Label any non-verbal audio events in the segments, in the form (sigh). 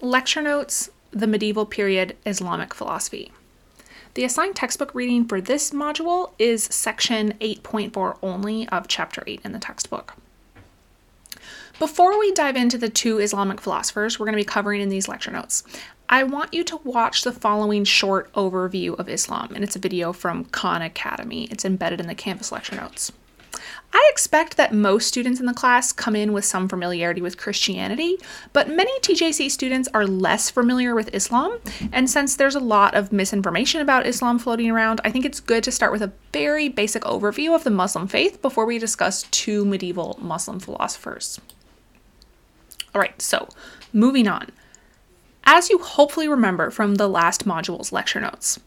Lecture Notes The Medieval Period Islamic Philosophy. The assigned textbook reading for this module is section 8.4 only of chapter 8 in the textbook. Before we dive into the two Islamic philosophers we're going to be covering in these lecture notes, I want you to watch the following short overview of Islam, and it's a video from Khan Academy. It's embedded in the Canvas lecture notes. I expect that most students in the class come in with some familiarity with Christianity, but many TJC students are less familiar with Islam. And since there's a lot of misinformation about Islam floating around, I think it's good to start with a very basic overview of the Muslim faith before we discuss two medieval Muslim philosophers. All right, so moving on. As you hopefully remember from the last module's lecture notes,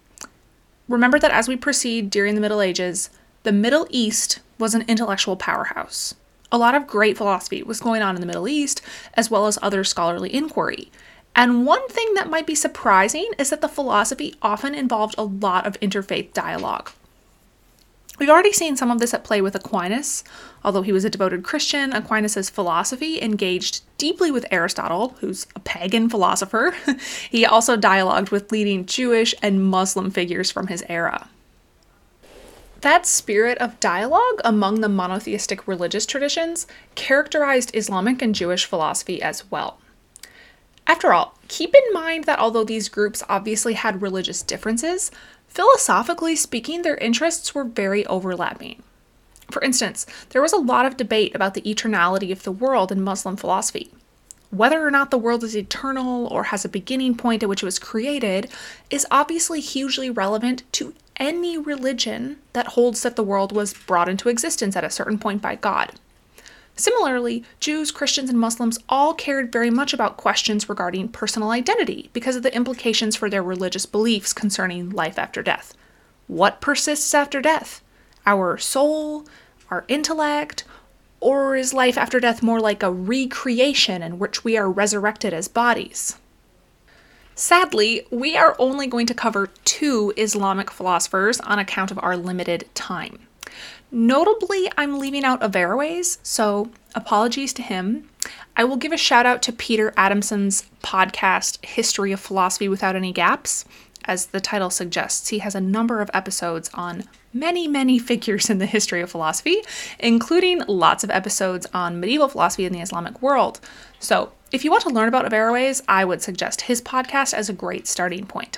remember that as we proceed during the Middle Ages, the Middle East was an intellectual powerhouse. A lot of great philosophy was going on in the Middle East, as well as other scholarly inquiry. And one thing that might be surprising is that the philosophy often involved a lot of interfaith dialogue. We've already seen some of this at play with Aquinas. Although he was a devoted Christian, Aquinas' philosophy engaged deeply with Aristotle, who's a pagan philosopher. (laughs) he also dialogued with leading Jewish and Muslim figures from his era. That spirit of dialogue among the monotheistic religious traditions characterized Islamic and Jewish philosophy as well. After all, keep in mind that although these groups obviously had religious differences, philosophically speaking, their interests were very overlapping. For instance, there was a lot of debate about the eternality of the world in Muslim philosophy. Whether or not the world is eternal or has a beginning point at which it was created is obviously hugely relevant to any religion that holds that the world was brought into existence at a certain point by God. Similarly, Jews, Christians, and Muslims all cared very much about questions regarding personal identity because of the implications for their religious beliefs concerning life after death. What persists after death? Our soul? Our intellect? Or is life after death more like a recreation in which we are resurrected as bodies? Sadly, we are only going to cover two Islamic philosophers on account of our limited time. Notably, I'm leaving out Averroes, so apologies to him. I will give a shout out to Peter Adamson's podcast, History of Philosophy Without Any Gaps. As the title suggests, he has a number of episodes on many, many figures in the history of philosophy, including lots of episodes on medieval philosophy in the Islamic world. So, if you want to learn about Averroes, I would suggest his podcast as a great starting point.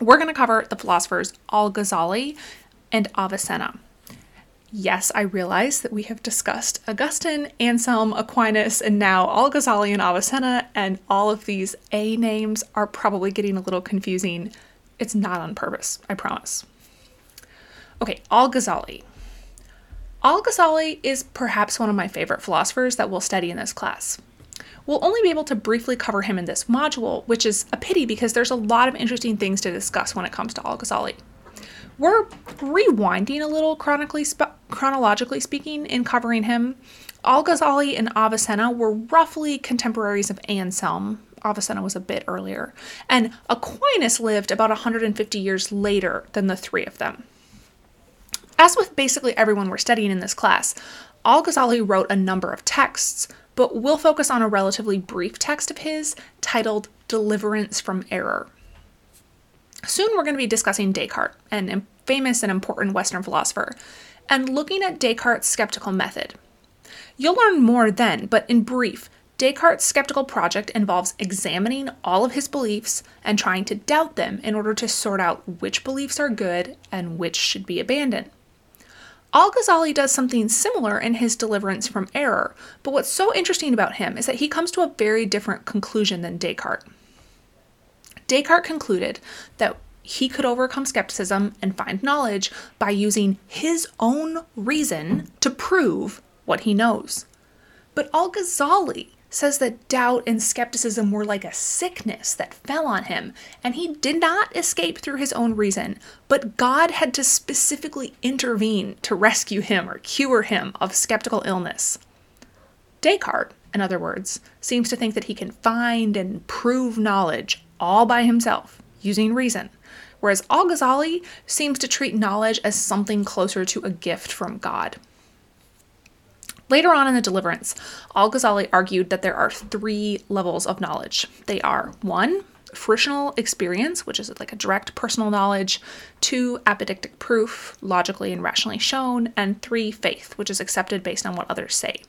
We're going to cover the philosophers Al Ghazali and Avicenna. Yes, I realize that we have discussed Augustine, Anselm, Aquinas, and now Al Ghazali and Avicenna, and all of these A names are probably getting a little confusing. It's not on purpose, I promise. Okay, Al Ghazali. Al Ghazali is perhaps one of my favorite philosophers that we'll study in this class. We'll only be able to briefly cover him in this module, which is a pity because there's a lot of interesting things to discuss when it comes to Al Ghazali. We're rewinding a little sp- chronologically speaking in covering him. Al Ghazali and Avicenna were roughly contemporaries of Anselm. Avicenna was a bit earlier. And Aquinas lived about 150 years later than the three of them. As with basically everyone we're studying in this class, Al Ghazali wrote a number of texts, but we'll focus on a relatively brief text of his titled Deliverance from Error. Soon we're going to be discussing Descartes, an famous and important Western philosopher, and looking at Descartes' skeptical method. You'll learn more then, but in brief, Descartes' skeptical project involves examining all of his beliefs and trying to doubt them in order to sort out which beliefs are good and which should be abandoned. Al Ghazali does something similar in his deliverance from error, but what's so interesting about him is that he comes to a very different conclusion than Descartes. Descartes concluded that he could overcome skepticism and find knowledge by using his own reason to prove what he knows. But Al Ghazali says that doubt and skepticism were like a sickness that fell on him, and he did not escape through his own reason, but God had to specifically intervene to rescue him or cure him of skeptical illness. Descartes, in other words, seems to think that he can find and prove knowledge all by himself, using reason, whereas Al Ghazali seems to treat knowledge as something closer to a gift from God. Later on in the Deliverance, Al Ghazali argued that there are three levels of knowledge. They are one, fruitional experience, which is like a direct personal knowledge, two, apodictic proof, logically and rationally shown, and three, faith, which is accepted based on what others say.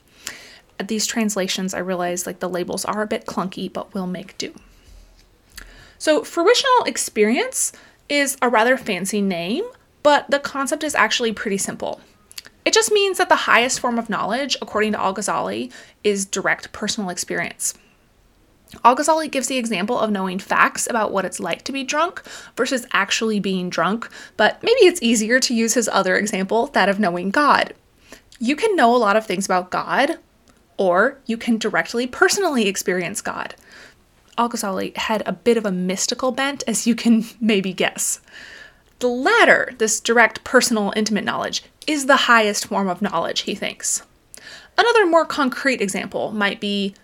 At these translations, I realize like the labels are a bit clunky, but we'll make do. So, fruitional experience is a rather fancy name, but the concept is actually pretty simple. It just means that the highest form of knowledge, according to Al Ghazali, is direct personal experience. Al Ghazali gives the example of knowing facts about what it's like to be drunk versus actually being drunk, but maybe it's easier to use his other example, that of knowing God. You can know a lot of things about God, or you can directly, personally experience God. Al Ghazali had a bit of a mystical bent, as you can (laughs) maybe guess. The latter, this direct, personal, intimate knowledge, is the highest form of knowledge, he thinks. Another more concrete example might be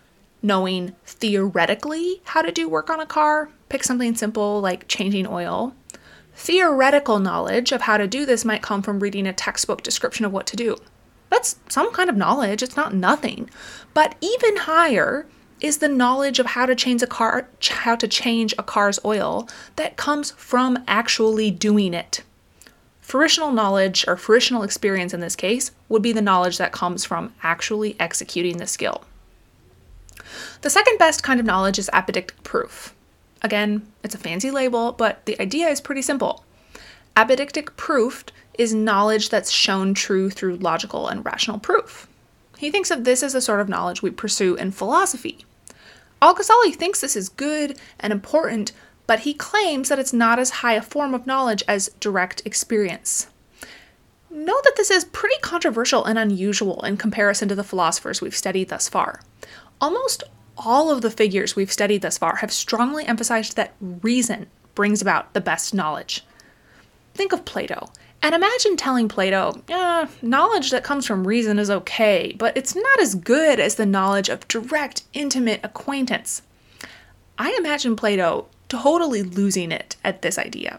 knowing theoretically how to do work on a car. Pick something simple like changing oil. Theoretical knowledge of how to do this might come from reading a textbook description of what to do. That's some kind of knowledge, it's not nothing. But even higher is the knowledge of how to change a car how to change a car's oil that comes from actually doing it. Fruitional knowledge or fruitional experience in this case would be the knowledge that comes from actually executing the skill. The second best kind of knowledge is apodictic proof. Again, it's a fancy label, but the idea is pretty simple. Apodictic proof is knowledge that's shown true through logical and rational proof. He thinks of this as the sort of knowledge we pursue in philosophy. Al Ghazali thinks this is good and important, but he claims that it's not as high a form of knowledge as direct experience. Note that this is pretty controversial and unusual in comparison to the philosophers we've studied thus far. Almost all of the figures we've studied thus far have strongly emphasized that reason brings about the best knowledge. Think of Plato, and imagine telling Plato, eh, knowledge that comes from reason is okay, but it's not as good as the knowledge of direct, intimate acquaintance. I imagine Plato totally losing it at this idea.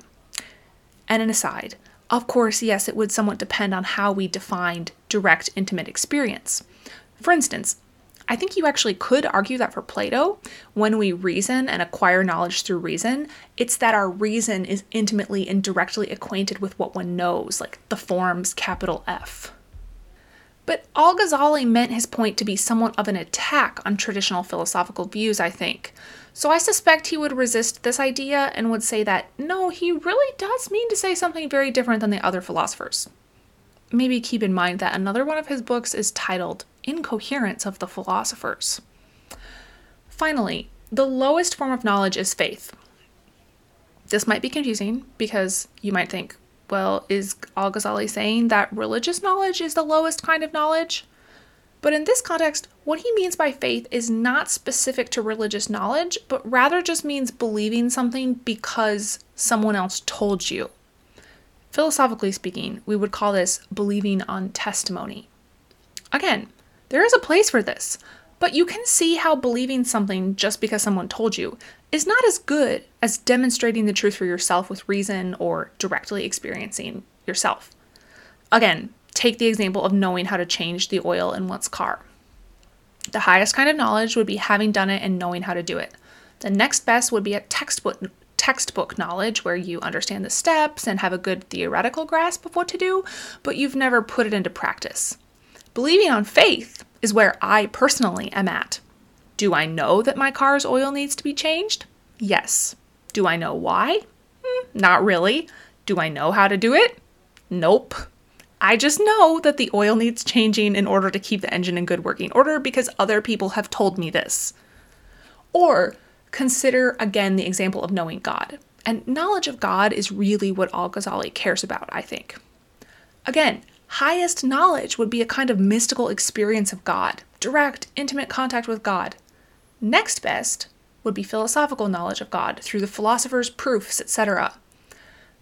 And an aside, of course, yes, it would somewhat depend on how we defined direct, intimate experience. For instance, I think you actually could argue that for Plato, when we reason and acquire knowledge through reason, it's that our reason is intimately and directly acquainted with what one knows, like the forms capital F. But Al Ghazali meant his point to be somewhat of an attack on traditional philosophical views, I think. So I suspect he would resist this idea and would say that no, he really does mean to say something very different than the other philosophers. Maybe keep in mind that another one of his books is titled incoherence of the philosophers. Finally, the lowest form of knowledge is faith. This might be confusing because you might think, well, is Al Ghazali saying that religious knowledge is the lowest kind of knowledge? But in this context, what he means by faith is not specific to religious knowledge, but rather just means believing something because someone else told you. Philosophically speaking, we would call this believing on testimony. Again, there is a place for this, but you can see how believing something just because someone told you is not as good as demonstrating the truth for yourself with reason or directly experiencing yourself. Again, take the example of knowing how to change the oil in one's car. The highest kind of knowledge would be having done it and knowing how to do it. The next best would be a textbook textbook knowledge where you understand the steps and have a good theoretical grasp of what to do, but you've never put it into practice. Believing on faith is where I personally am at. Do I know that my car's oil needs to be changed? Yes. Do I know why? Hmm, not really. Do I know how to do it? Nope. I just know that the oil needs changing in order to keep the engine in good working order because other people have told me this. Or consider again the example of knowing God. And knowledge of God is really what Al Ghazali cares about, I think. Again, highest knowledge would be a kind of mystical experience of God, direct, intimate contact with God. Next best would be philosophical knowledge of God through the philosopher's proofs, etc.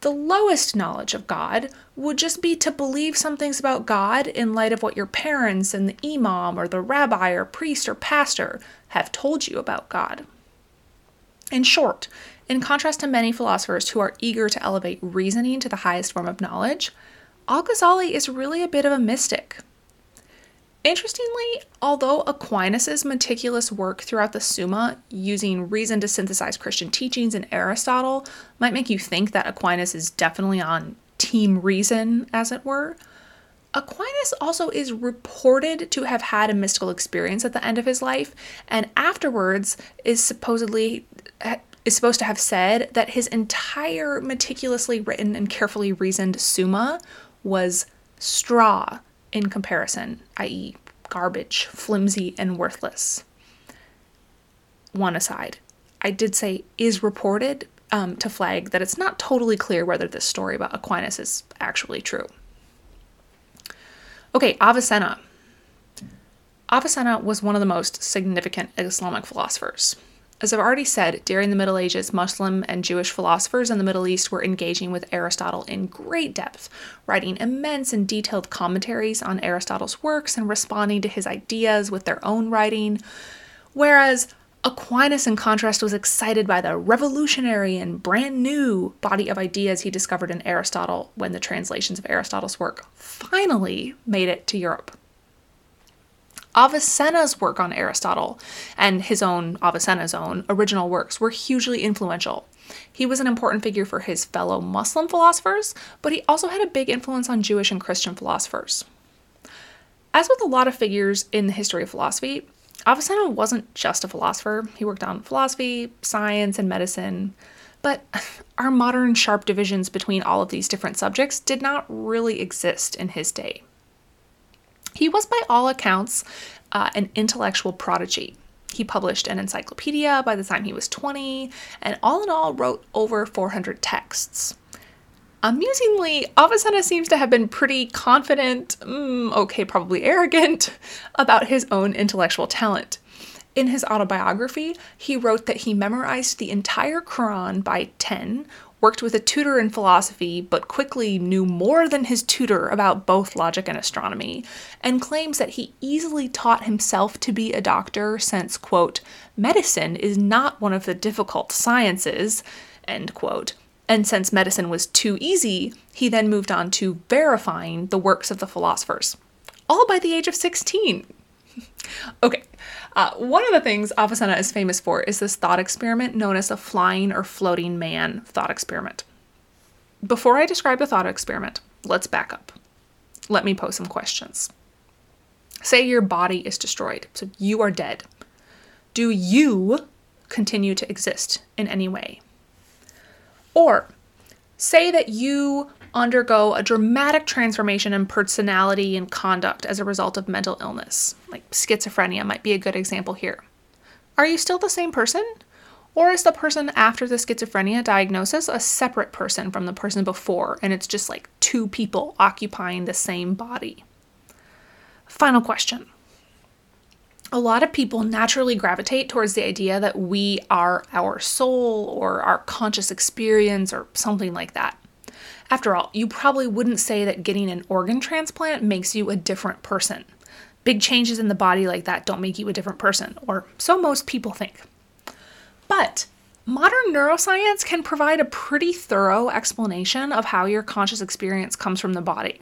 The lowest knowledge of God would just be to believe some things about God in light of what your parents and the imam or the rabbi or priest or pastor have told you about God. In short, in contrast to many philosophers who are eager to elevate reasoning to the highest form of knowledge, Al Ghazali is really a bit of a mystic. Interestingly, although Aquinas' meticulous work throughout the Summa, using reason to synthesize Christian teachings in Aristotle, might make you think that Aquinas is definitely on team reason, as it were, Aquinas also is reported to have had a mystical experience at the end of his life, and afterwards is supposedly is supposed to have said that his entire meticulously written and carefully reasoned Summa was straw in comparison, i.e., garbage, flimsy, and worthless. One aside, I did say is reported um, to flag that it's not totally clear whether this story about Aquinas is actually true. Okay, Avicenna. Avicenna was one of the most significant Islamic philosophers. As I've already said, during the Middle Ages, Muslim and Jewish philosophers in the Middle East were engaging with Aristotle in great depth, writing immense and detailed commentaries on Aristotle's works and responding to his ideas with their own writing. Whereas Aquinas, in contrast, was excited by the revolutionary and brand new body of ideas he discovered in Aristotle when the translations of Aristotle's work finally made it to Europe. Avicenna's work on Aristotle and his own, Avicenna's own, original works were hugely influential. He was an important figure for his fellow Muslim philosophers, but he also had a big influence on Jewish and Christian philosophers. As with a lot of figures in the history of philosophy, Avicenna wasn't just a philosopher. He worked on philosophy, science, and medicine. But (laughs) our modern sharp divisions between all of these different subjects did not really exist in his day. He was, by all accounts, uh, an intellectual prodigy. He published an encyclopedia by the time he was 20, and all in all wrote over 400 texts. Amusingly, Avicenna seems to have been pretty confident, mm, okay, probably arrogant, (laughs) about his own intellectual talent. In his autobiography, he wrote that he memorized the entire Quran by 10 worked with a tutor in philosophy, but quickly knew more than his tutor about both logic and astronomy, and claims that he easily taught himself to be a doctor since, quote, medicine is not one of the difficult sciences, end quote. And since medicine was too easy, he then moved on to verifying the works of the philosophers, all by the age of 16. (laughs) okay, uh, one of the things Avicenna is famous for is this thought experiment known as a flying or floating man thought experiment. Before I describe the thought experiment, let's back up. Let me pose some questions. Say your body is destroyed, so you are dead. Do you continue to exist in any way? Or say that you undergo a dramatic transformation in personality and conduct as a result of mental illness. Like schizophrenia might be a good example here. Are you still the same person? Or is the person after the schizophrenia diagnosis a separate person from the person before, and it's just like two people occupying the same body? Final question. A lot of people naturally gravitate towards the idea that we are our soul or our conscious experience or something like that. After all, you probably wouldn't say that getting an organ transplant makes you a different person. Big changes in the body like that don't make you a different person, or so most people think. But modern neuroscience can provide a pretty thorough explanation of how your conscious experience comes from the body.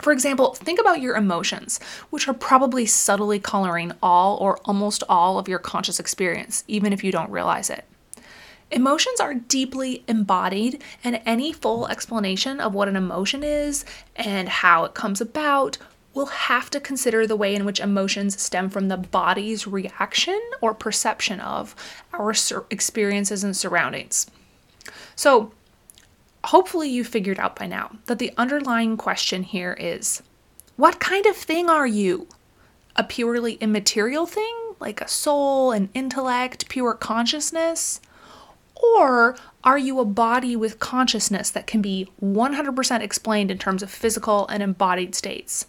For example, think about your emotions, which are probably subtly coloring all or almost all of your conscious experience, even if you don't realize it. Emotions are deeply embodied, and any full explanation of what an emotion is and how it comes about will have to consider the way in which emotions stem from the body's reaction or perception of our experiences and surroundings. So, hopefully, you figured out by now that the underlying question here is what kind of thing are you? A purely immaterial thing, like a soul, an intellect, pure consciousness? Or are you a body with consciousness that can be 100% explained in terms of physical and embodied states?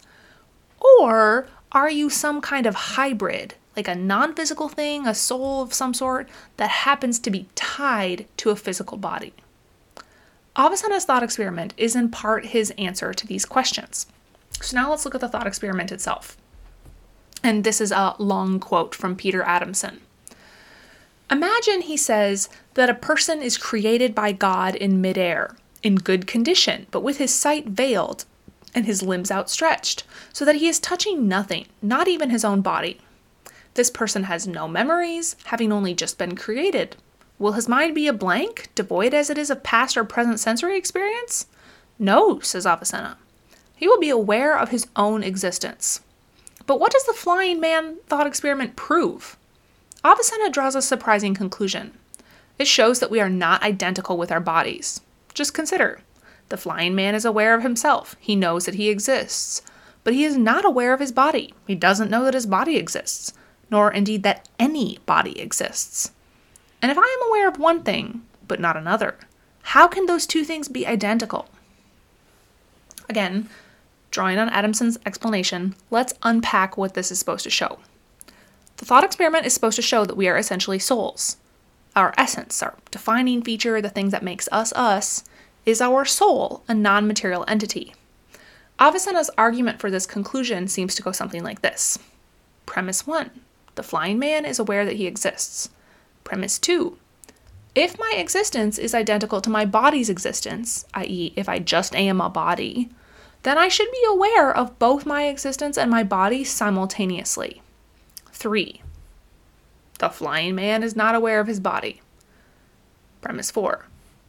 Or are you some kind of hybrid, like a non physical thing, a soul of some sort, that happens to be tied to a physical body? Avicenna's thought experiment is in part his answer to these questions. So now let's look at the thought experiment itself. And this is a long quote from Peter Adamson. Imagine, he says, that a person is created by God in midair, in good condition, but with his sight veiled, and his limbs outstretched, so that he is touching nothing, not even his own body. This person has no memories, having only just been created. Will his mind be a blank, devoid as it is of past or present sensory experience? No, says Avicenna. He will be aware of his own existence. But what does the flying man thought experiment prove? Avicenna draws a surprising conclusion. It shows that we are not identical with our bodies. Just consider the flying man is aware of himself, he knows that he exists, but he is not aware of his body. He doesn't know that his body exists, nor indeed that any body exists. And if I am aware of one thing, but not another, how can those two things be identical? Again, drawing on Adamson's explanation, let's unpack what this is supposed to show. The thought experiment is supposed to show that we are essentially souls. Our essence, our defining feature, the thing that makes us us, is our soul a non material entity? Avicenna's argument for this conclusion seems to go something like this Premise 1 The flying man is aware that he exists. Premise 2 If my existence is identical to my body's existence, i.e., if I just am a body, then I should be aware of both my existence and my body simultaneously. 3. The flying man is not aware of his body. Premise 4.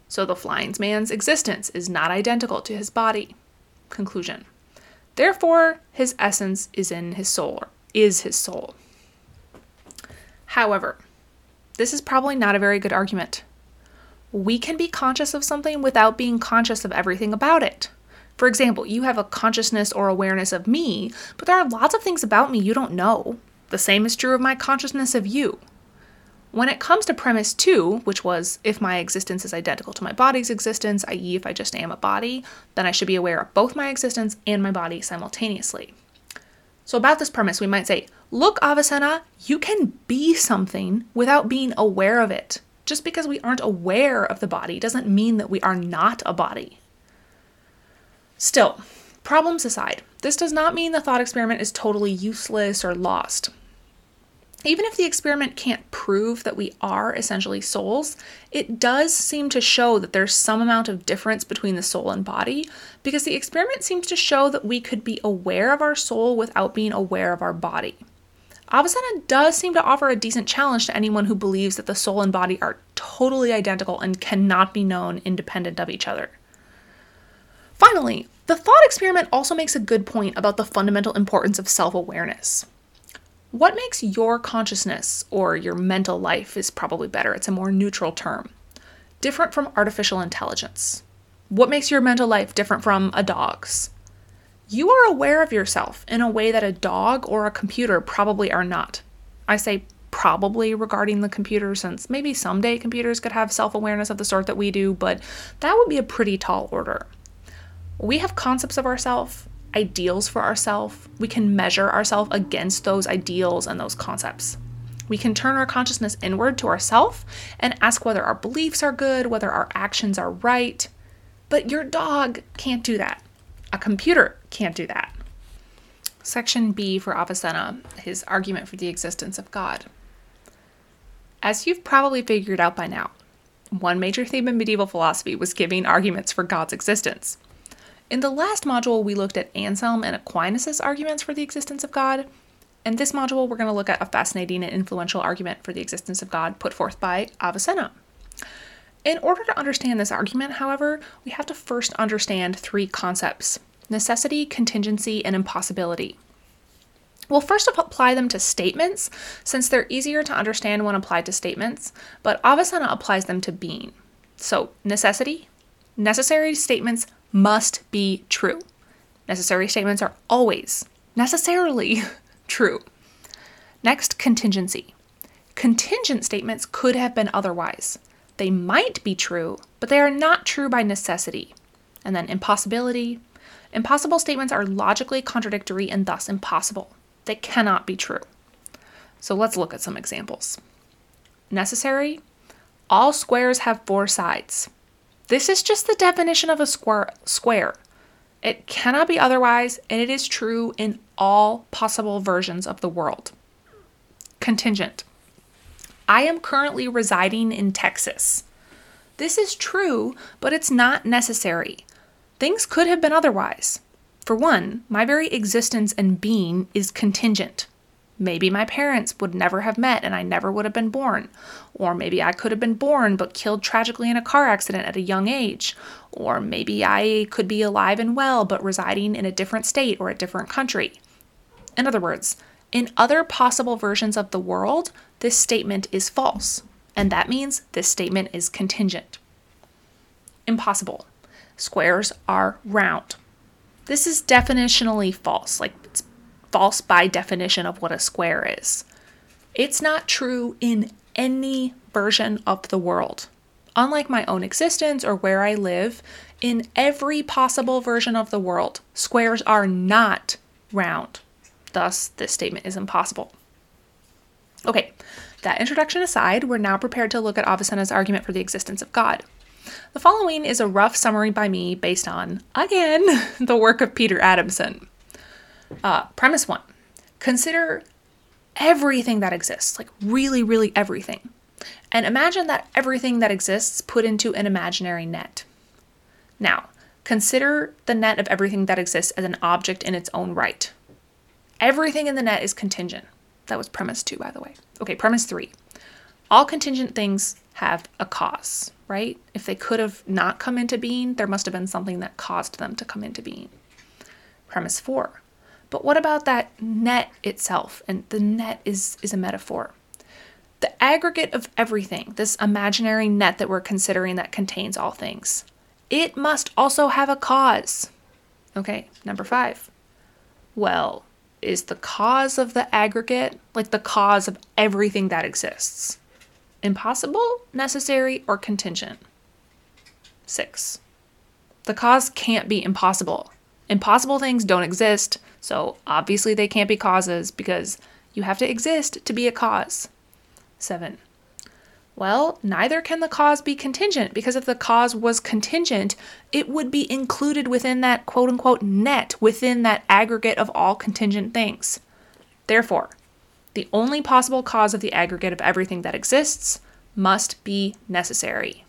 So the flying man's existence is not identical to his body. Conclusion. Therefore, his essence is in his soul, is his soul. However, this is probably not a very good argument. We can be conscious of something without being conscious of everything about it. For example, you have a consciousness or awareness of me, but there are lots of things about me you don't know. The same is true of my consciousness of you. When it comes to premise two, which was if my existence is identical to my body's existence, i.e., if I just am a body, then I should be aware of both my existence and my body simultaneously. So, about this premise, we might say, Look, Avicenna, you can be something without being aware of it. Just because we aren't aware of the body doesn't mean that we are not a body. Still, problems aside, this does not mean the thought experiment is totally useless or lost even if the experiment can't prove that we are essentially souls, it does seem to show that there's some amount of difference between the soul and body because the experiment seems to show that we could be aware of our soul without being aware of our body. Avicenna does seem to offer a decent challenge to anyone who believes that the soul and body are totally identical and cannot be known independent of each other. Finally, the thought experiment also makes a good point about the fundamental importance of self awareness. What makes your consciousness or your mental life is probably better, it's a more neutral term, different from artificial intelligence? What makes your mental life different from a dog's? You are aware of yourself in a way that a dog or a computer probably are not. I say probably regarding the computer since maybe someday computers could have self awareness of the sort that we do, but that would be a pretty tall order. We have concepts of ourselves ideals for ourselves, we can measure ourselves against those ideals and those concepts. We can turn our consciousness inward to ourselves and ask whether our beliefs are good, whether our actions are right. But your dog can't do that. A computer can't do that. Section B for Avicenna, his argument for the existence of God. As you've probably figured out by now, one major theme in medieval philosophy was giving arguments for God's existence. In the last module, we looked at Anselm and Aquinas' arguments for the existence of God. In this module, we're going to look at a fascinating and influential argument for the existence of God put forth by Avicenna. In order to understand this argument, however, we have to first understand three concepts necessity, contingency, and impossibility. We'll first apply them to statements, since they're easier to understand when applied to statements, but Avicenna applies them to being. So, necessity. Necessary statements must be true. Necessary statements are always necessarily (laughs) true. Next, contingency. Contingent statements could have been otherwise. They might be true, but they are not true by necessity. And then impossibility. Impossible statements are logically contradictory and thus impossible. They cannot be true. So let's look at some examples. Necessary. All squares have four sides. This is just the definition of a square. square. It cannot be otherwise, and it is true in all possible versions of the world. Contingent. I am currently residing in Texas. This is true, but it's not necessary. Things could have been otherwise. For one, my very existence and being is contingent. Maybe my parents would never have met and I never would have been born. Or maybe I could have been born but killed tragically in a car accident at a young age. Or maybe I could be alive and well but residing in a different state or a different country. In other words, in other possible versions of the world, this statement is false. And that means this statement is contingent. Impossible. Squares are round. This is definitionally false. Like false by definition of what a square is. It's not true in any version of the world. Unlike my own existence or where I live, in every possible version of the world, squares are not round. Thus, this statement is impossible. Okay, that introduction aside, we're now prepared to look at Avicenna's argument for the existence of God. The following is a rough summary by me based on, again, (laughs) the work of Peter Adamson. Uh, premise one consider everything that exists, like really, really everything. And imagine that everything that exists put into an imaginary net. Now, consider the net of everything that exists as an object in its own right. Everything in the net is contingent. That was premise two, by the way. Okay, premise three. All contingent things have a cause, right? If they could have not come into being, there must have been something that caused them to come into being. Premise four. But what about that net itself? And the net is, is a metaphor. The aggregate of everything, this imaginary net that we're considering that contains all things, it must also have a cause. Okay, number five. Well, is the cause of the aggregate like the cause of everything that exists? Impossible, necessary, or contingent? Six. The cause can't be impossible. Impossible things don't exist, so obviously they can't be causes because you have to exist to be a cause. 7. Well, neither can the cause be contingent because if the cause was contingent, it would be included within that quote unquote net, within that aggregate of all contingent things. Therefore, the only possible cause of the aggregate of everything that exists must be necessary.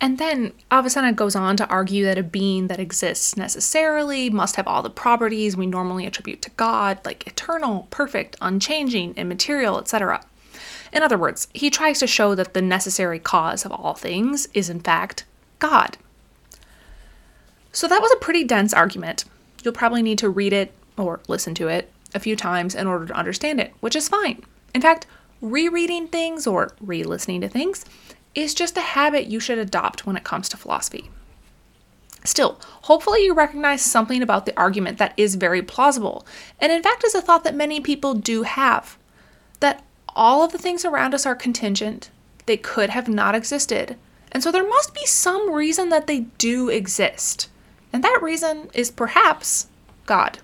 And then Avicenna goes on to argue that a being that exists necessarily must have all the properties we normally attribute to God, like eternal, perfect, unchanging, immaterial, etc. In other words, he tries to show that the necessary cause of all things is, in fact, God. So that was a pretty dense argument. You'll probably need to read it or listen to it a few times in order to understand it, which is fine. In fact, rereading things or re listening to things is just a habit you should adopt when it comes to philosophy. Still, hopefully you recognize something about the argument that is very plausible, and in fact is a thought that many people do have that all of the things around us are contingent, they could have not existed, and so there must be some reason that they do exist. And that reason is perhaps God.